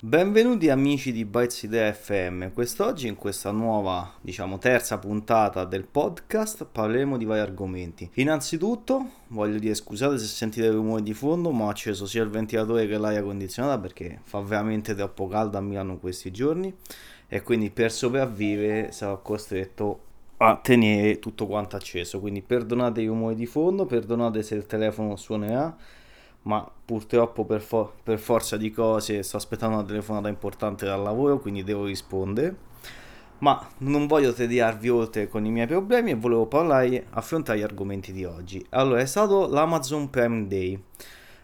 Benvenuti amici di Bytes Idea FM. Quest'oggi in questa nuova, diciamo, terza puntata del podcast parleremo di vari argomenti. Innanzitutto voglio dire scusate se sentite rumori di fondo, ma ho acceso sia il ventilatore che l'aria condizionata perché fa veramente troppo caldo a Milano questi giorni e quindi per sopravvivere sarò costretto a tenere tutto quanto acceso. Quindi perdonate i rumori di fondo, perdonate se il telefono suonerà ma purtroppo per, for- per, forza di cose sto aspettando una telefonata importante dal lavoro, quindi devo rispondere. Ma non voglio tediarvi oltre con i miei problemi e volevo parlare, affrontare gli argomenti di oggi. Allora, è stato l'Amazon Prime Day.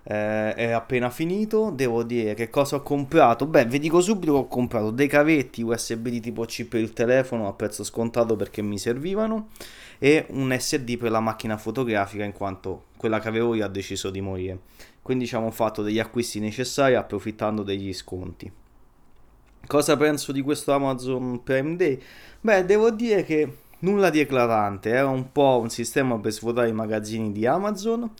Eh, è appena finito, devo dire che cosa ho comprato. Beh, vi dico subito che ho comprato dei cavetti USB di tipo C per il telefono a prezzo scontato perché mi servivano e un SD per la macchina fotografica in quanto quella che avevo io ha deciso di morire. Quindi diciamo ho fatto degli acquisti necessari approfittando degli sconti. Cosa penso di questo Amazon Prime Day? Beh, devo dire che nulla di eclatante, era un po' un sistema per svuotare i magazzini di Amazon.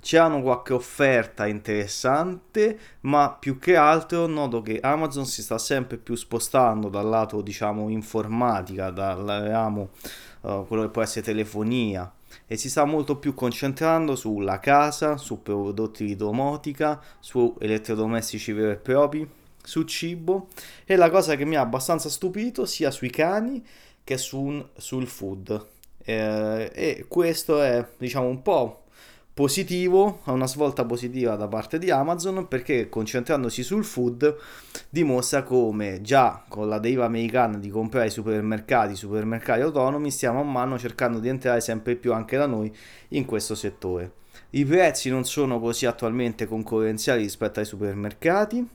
C'hanno qualche offerta interessante, ma più che altro noto che Amazon si sta sempre più spostando dal lato, diciamo, informatica, dal ramo uh, quello che può essere telefonia e si sta molto più concentrando sulla casa, su prodotti di domotica, su elettrodomestici veri e propri, su cibo e la cosa che mi ha abbastanza stupito sia sui cani che su, sul food eh, e questo è diciamo un po' positivo, una svolta positiva da parte di Amazon perché concentrandosi sul food dimostra come già con la deriva americana di comprare i supermercati, supermercati autonomi, stiamo a mano cercando di entrare sempre più anche da noi in questo settore. I prezzi non sono così attualmente concorrenziali rispetto ai supermercati.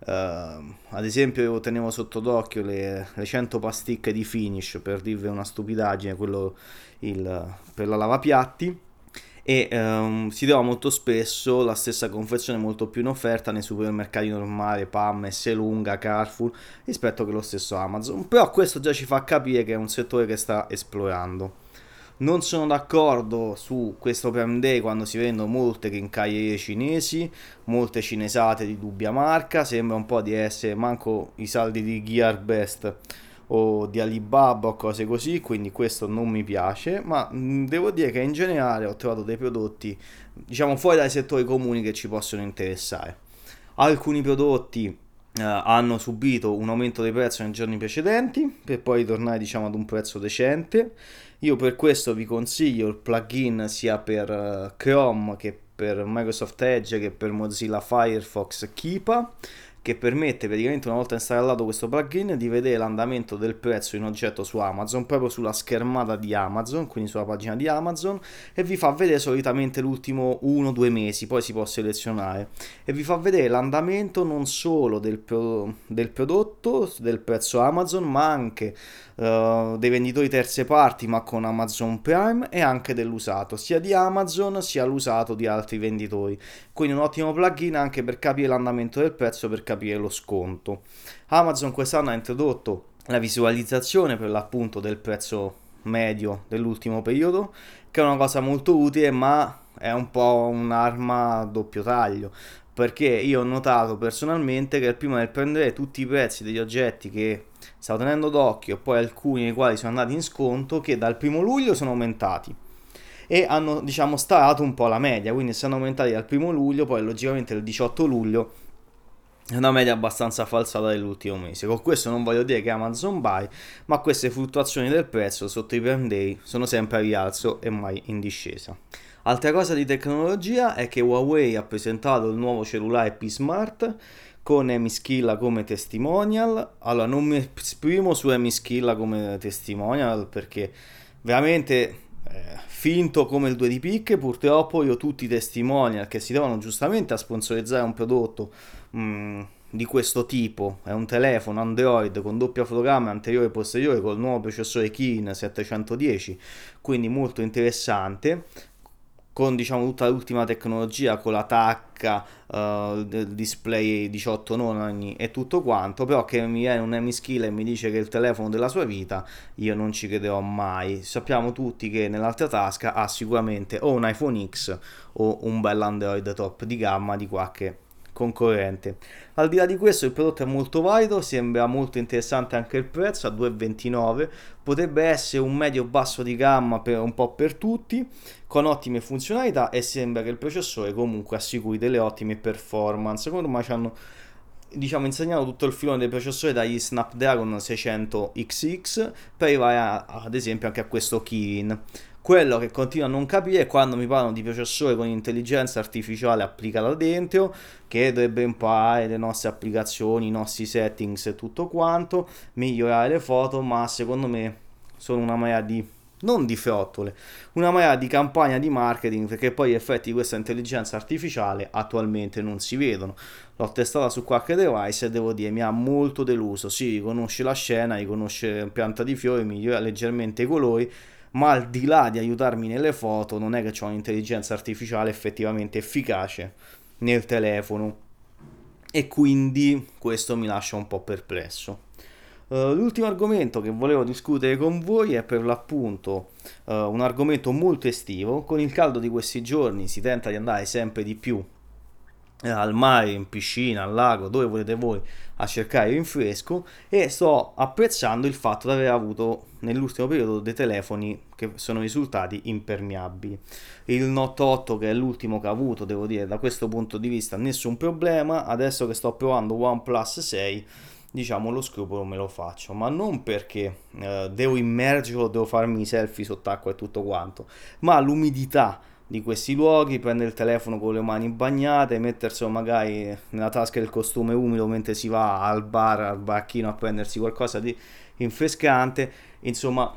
Uh, ad esempio, io tenevo sotto d'occhio le, le 100 pasticche di finish per dirvi una stupidaggine, quello il, per la lavapiatti. E um, si trova molto spesso la stessa confezione molto più in offerta nei supermercati normali, PAM, S lunga, Carrefour rispetto che lo stesso Amazon. Però questo già ci fa capire che è un settore che sta esplorando non sono d'accordo su questo Prime Day quando si vendono molte quincaillerie cinesi, molte cinesate di dubbia marca, sembra un po' di essere manco i saldi di Gear Best o di Alibaba o cose così, quindi questo non mi piace, ma devo dire che in generale ho trovato dei prodotti, diciamo, fuori dai settori comuni che ci possono interessare. Alcuni prodotti eh, hanno subito un aumento di prezzo nei giorni precedenti per poi tornare, diciamo, ad un prezzo decente. Io per questo vi consiglio il plugin sia per uh, Chrome che per Microsoft Edge che per Mozilla Firefox Kipa che permette praticamente una volta installato questo plugin di vedere l'andamento del prezzo in oggetto su Amazon proprio sulla schermata di Amazon quindi sulla pagina di Amazon e vi fa vedere solitamente l'ultimo 1-2 mesi poi si può selezionare. E vi fa vedere l'andamento non solo del, pro- del prodotto del prezzo Amazon ma anche uh, dei venditori terze parti ma con Amazon Prime e anche dell'usato sia di Amazon sia l'usato di altri venditori. Quindi un ottimo plugin anche per capire l'andamento del prezzo per capire lo sconto. Amazon quest'anno ha introdotto la visualizzazione per l'appunto del prezzo medio dell'ultimo periodo, che è una cosa molto utile, ma è un po' un'arma a doppio taglio. Perché io ho notato personalmente che prima del prendere tutti i prezzi degli oggetti che stavo tenendo d'occhio poi alcuni dei quali sono andati in sconto, che dal primo luglio sono aumentati e hanno diciamo starato un po' la media, quindi sono aumentati dal primo luglio, poi logicamente il 18 luglio una media abbastanza falsata dell'ultimo mese. Con questo non voglio dire che Amazon buy, ma queste fluttuazioni del prezzo sotto i prime day sono sempre a rialzo e mai in discesa. Altra cosa di tecnologia è che Huawei ha presentato il nuovo cellulare P Smart con Emischilla come testimonial. Allora, non mi esprimo su Emischilla come testimonial perché veramente eh, finto come il 2 di picche, purtroppo io tutti i testimonial che si trovano giustamente a sponsorizzare un prodotto mm, di questo tipo, è un telefono Android con doppia fotogramma anteriore e posteriore col nuovo processore Kirin 710, quindi molto interessante con diciamo tutta l'ultima tecnologia, con la tacca, uh, il display 18 noni e tutto quanto, però che mi viene un Emi Skill e mi dice che è il telefono della sua vita, io non ci crederò mai. Sappiamo tutti che nell'altra tasca ha sicuramente o un iPhone X o un bel Android top di gamma di qualche concorrente. Al di là di questo il prodotto è molto valido, sembra molto interessante anche il prezzo a 2,29, potrebbe essere un medio basso di gamma per un po' per tutti, con ottime funzionalità e sembra che il processore comunque assicuri delle ottime performance, come ormai ci hanno diciamo insegnato tutto il filone dei processori dagli Snapdragon 600XX per arrivare a, ad esempio anche a questo Kirin quello che continuo a non capire è quando mi parlano di processore con intelligenza artificiale applicata dentro, che dovrebbe imparare le nostre applicazioni, i nostri settings e tutto quanto, migliorare le foto, ma secondo me sono una marea di non di frottole, una marea di campagna di marketing perché poi gli effetti di questa intelligenza artificiale attualmente non si vedono. L'ho testata su qualche device e devo dire mi ha molto deluso. Si riconosce la scena, riconosce pianta di fiori, migliora leggermente i colori, ma al di là di aiutarmi nelle foto non è che c'è un'intelligenza artificiale effettivamente efficace nel telefono e quindi questo mi lascia un po' perplesso. Uh, l'ultimo argomento che volevo discutere con voi è per l'appunto uh, un argomento molto estivo. Con il caldo di questi giorni si tenta di andare sempre di più al mare, in piscina, al lago, dove volete voi a cercare rinfresco e sto apprezzando il fatto di aver avuto nell'ultimo periodo dei telefoni che sono risultati impermeabili. Il Note 8 che è l'ultimo che ho avuto, devo dire, da questo punto di vista nessun problema. Adesso che sto provando OnePlus 6 diciamo lo scrupolo me lo faccio ma non perché eh, devo immergerlo devo farmi i selfie sott'acqua e tutto quanto ma l'umidità di questi luoghi, prendere il telefono con le mani bagnate, metterselo magari nella tasca del costume umido mentre si va al bar, al barchino a prendersi qualcosa di rinfrescante, insomma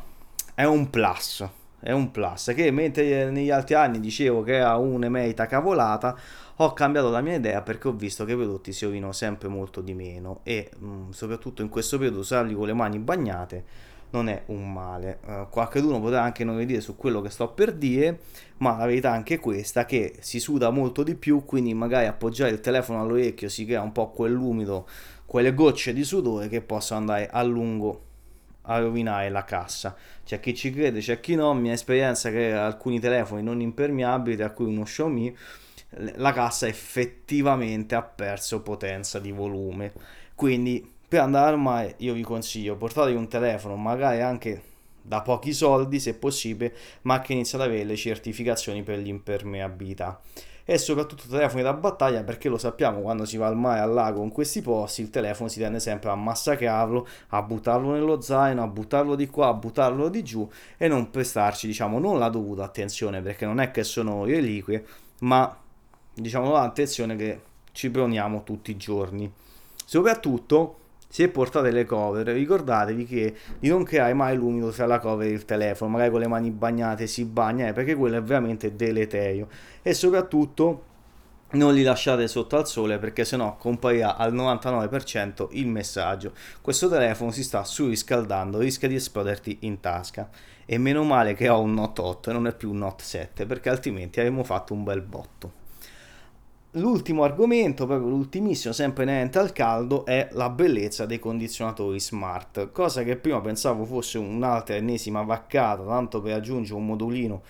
è un plus, è un plus che mentre negli altri anni dicevo che era un'emerita cavolata, ho cambiato la mia idea perché ho visto che i prodotti si rovinano sempre molto di meno e mh, mm, soprattutto in questo periodo usarli con le mani bagnate non è un male. Uh, qualcuno potrà anche non vedere su quello che sto per dire, ma la verità è anche questa che si suda molto di più, quindi magari appoggiare il telefono all'orecchio si crea un po' quell'umido, quelle gocce di sudore che possono andare a lungo a rovinare la cassa. C'è chi ci crede, c'è chi no. Mia esperienza è che alcuni telefoni non impermeabili, tra cui uno Xiaomi, la cassa effettivamente ha perso potenza di volume. Quindi per andare al mare io vi consiglio portatevi un telefono magari anche da pochi soldi se possibile ma che inizia ad avere le certificazioni per l'impermeabilità e soprattutto telefoni da battaglia perché lo sappiamo quando si va al mare al lago in questi posti il telefono si tende sempre a massacrarlo a buttarlo nello zaino a buttarlo di qua a buttarlo di giù e non prestarci diciamo non la dovuta attenzione perché non è che sono reliquie ma diciamo l'attenzione che ci proniamo tutti i giorni. Soprattutto se portate le cover. Ricordatevi che di non creare mai l'umido tra la cover e il telefono magari con le mani bagnate si bagna eh, perché quello è veramente deleterio. E soprattutto non li lasciate sotto al sole perché sennò comparirà al 99% il messaggio. Questo telefono si sta surriscaldando rischia di esploderti in tasca. E meno male che ho un Note 8 e non è più un Note 7 perché altrimenti avremmo fatto un bel botto L'ultimo argomento, proprio l'ultimissimo, sempre inerente al caldo, è la bellezza dei condizionatori smart, cosa che prima pensavo fosse un'altra ennesima vaccata, tanto per aggiungere un modulino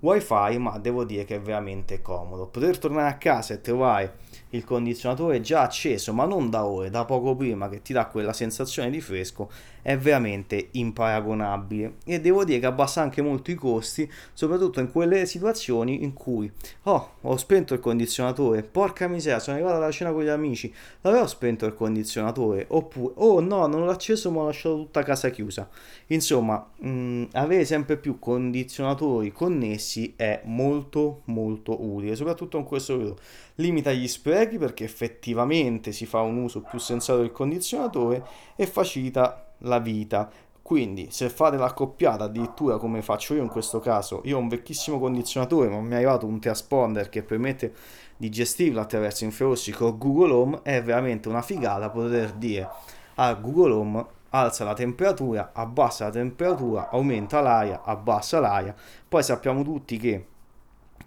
wifi, ma devo dire che è veramente comodo. Poter tornare a casa e trovare il condizionatore già acceso, ma non da ore, da poco prima, che ti dà quella sensazione di fresco, è veramente imparagonabile. E devo dire che abbassa anche molto i costi, soprattutto in quelle situazioni in cui, oh, ho spento il condizionatore, porca miseria, sono arrivato alla cena con gli amici, l'avevo spento il condizionatore, oppure, oh no, non l'ho acceso, ma ho lasciato tutta casa chiusa. Insomma, mh, mm, avere sempre più condizionatori connessi è molto molto utile, soprattutto in questo periodo. Limita gli sprechi perché effettivamente si fa un uso più sensato del condizionatore e facilita la vita. Quindi, se fate l'accoppiata addirittura come faccio io in questo caso, io ho un vecchissimo condizionatore, ma mi è arrivato un transponder che permette di gestirlo attraverso infrarossi con Google Home, è veramente una figata poter dire a Google Home alza la temperatura, abbassa la temperatura, aumenta l'aria, abbassa l'aria. Poi sappiamo tutti che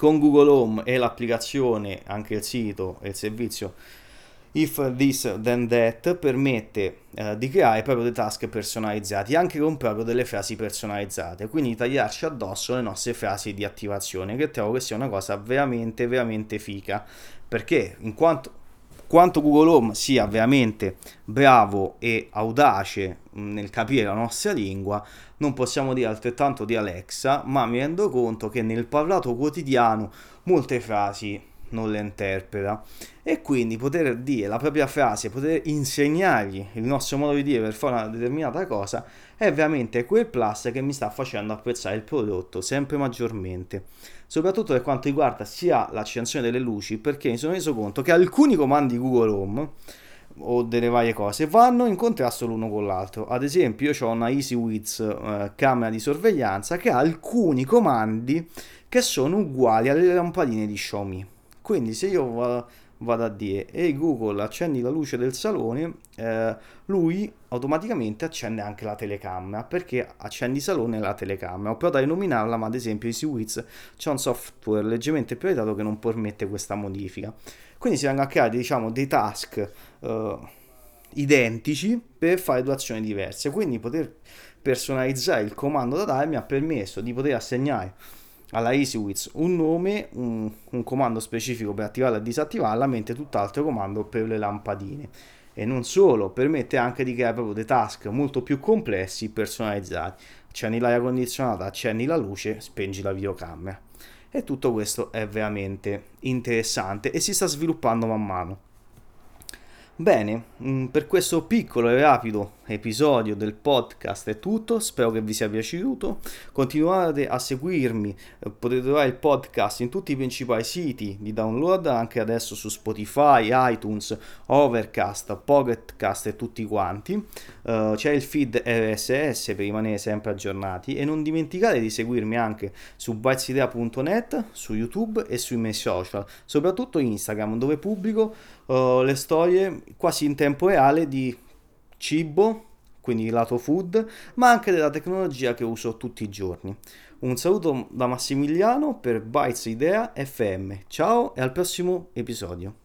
con Google Home e l'applicazione, anche il sito e il servizio If This Then That permette eh, di creare proprio dei task personalizzati anche con proprio delle frasi personalizzate. Quindi tagliarci addosso le nostre frasi di attivazione che trovo che sia una cosa veramente veramente fica perché? In quanto quanto Google Home sia veramente bravo e audace nel capire la nostra lingua, non possiamo dire altrettanto di Alexa, ma mi rendo conto che nel parlato quotidiano molte frasi non le interpreta e quindi poter dire la propria frase, poter insegnargli il nostro modo di dire per fare una determinata cosa è veramente quel plus che mi sta facendo apprezzare il prodotto sempre maggiormente soprattutto per quanto riguarda sia l'accensione delle luci perché mi sono reso conto che alcuni comandi Google Home o delle varie cose vanno in contrasto l'uno con l'altro. Ad esempio, io ho una EasyWiz eh, camera di sorveglianza che ha alcuni comandi che sono uguali alle lampadine di Xiaomi. Quindi se io vado, vado a dire ehi Google accendi la luce del salone, eh, lui automaticamente accende anche la telecamera perché accendi salone e la telecamera. Ho provato a rinominarla ma ad esempio EasyWiz c'è un software leggermente prioritario che non permette questa modifica. Quindi si vengono a creare diciamo dei task eh, identici per fare due azioni diverse. Quindi poter personalizzare il comando da dare mi ha permesso di poter assegnare alla EasyWiz un nome, un, un, comando specifico per attivarla e disattivarla, mentre tutt'altro comando per le lampadine. E non solo, permette anche di creare proprio dei task molto più complessi, personalizzati. Accendi l'aria condizionata, accendi la luce, spengi la videocamera. E tutto questo è veramente interessante e si sta sviluppando man mano. Bene, mm, per questo piccolo e rapido episodio del podcast è tutto, spero che vi sia piaciuto. Continuate a seguirmi, eh, potete trovare il podcast in tutti i principali siti di download, anche adesso su Spotify, iTunes, Overcast, Pocketcast e tutti quanti. Uh, c'è il feed RSS per rimanere sempre aggiornati e non dimenticate di seguirmi anche su bytesidea.net, su YouTube e sui miei social, soprattutto Instagram dove pubblico uh, le storie quasi in tempo reale di cibo, quindi lato food, ma anche della tecnologia che uso tutti i giorni. Un saluto da Massimiliano per Bytes Idea FM. Ciao e al prossimo episodio.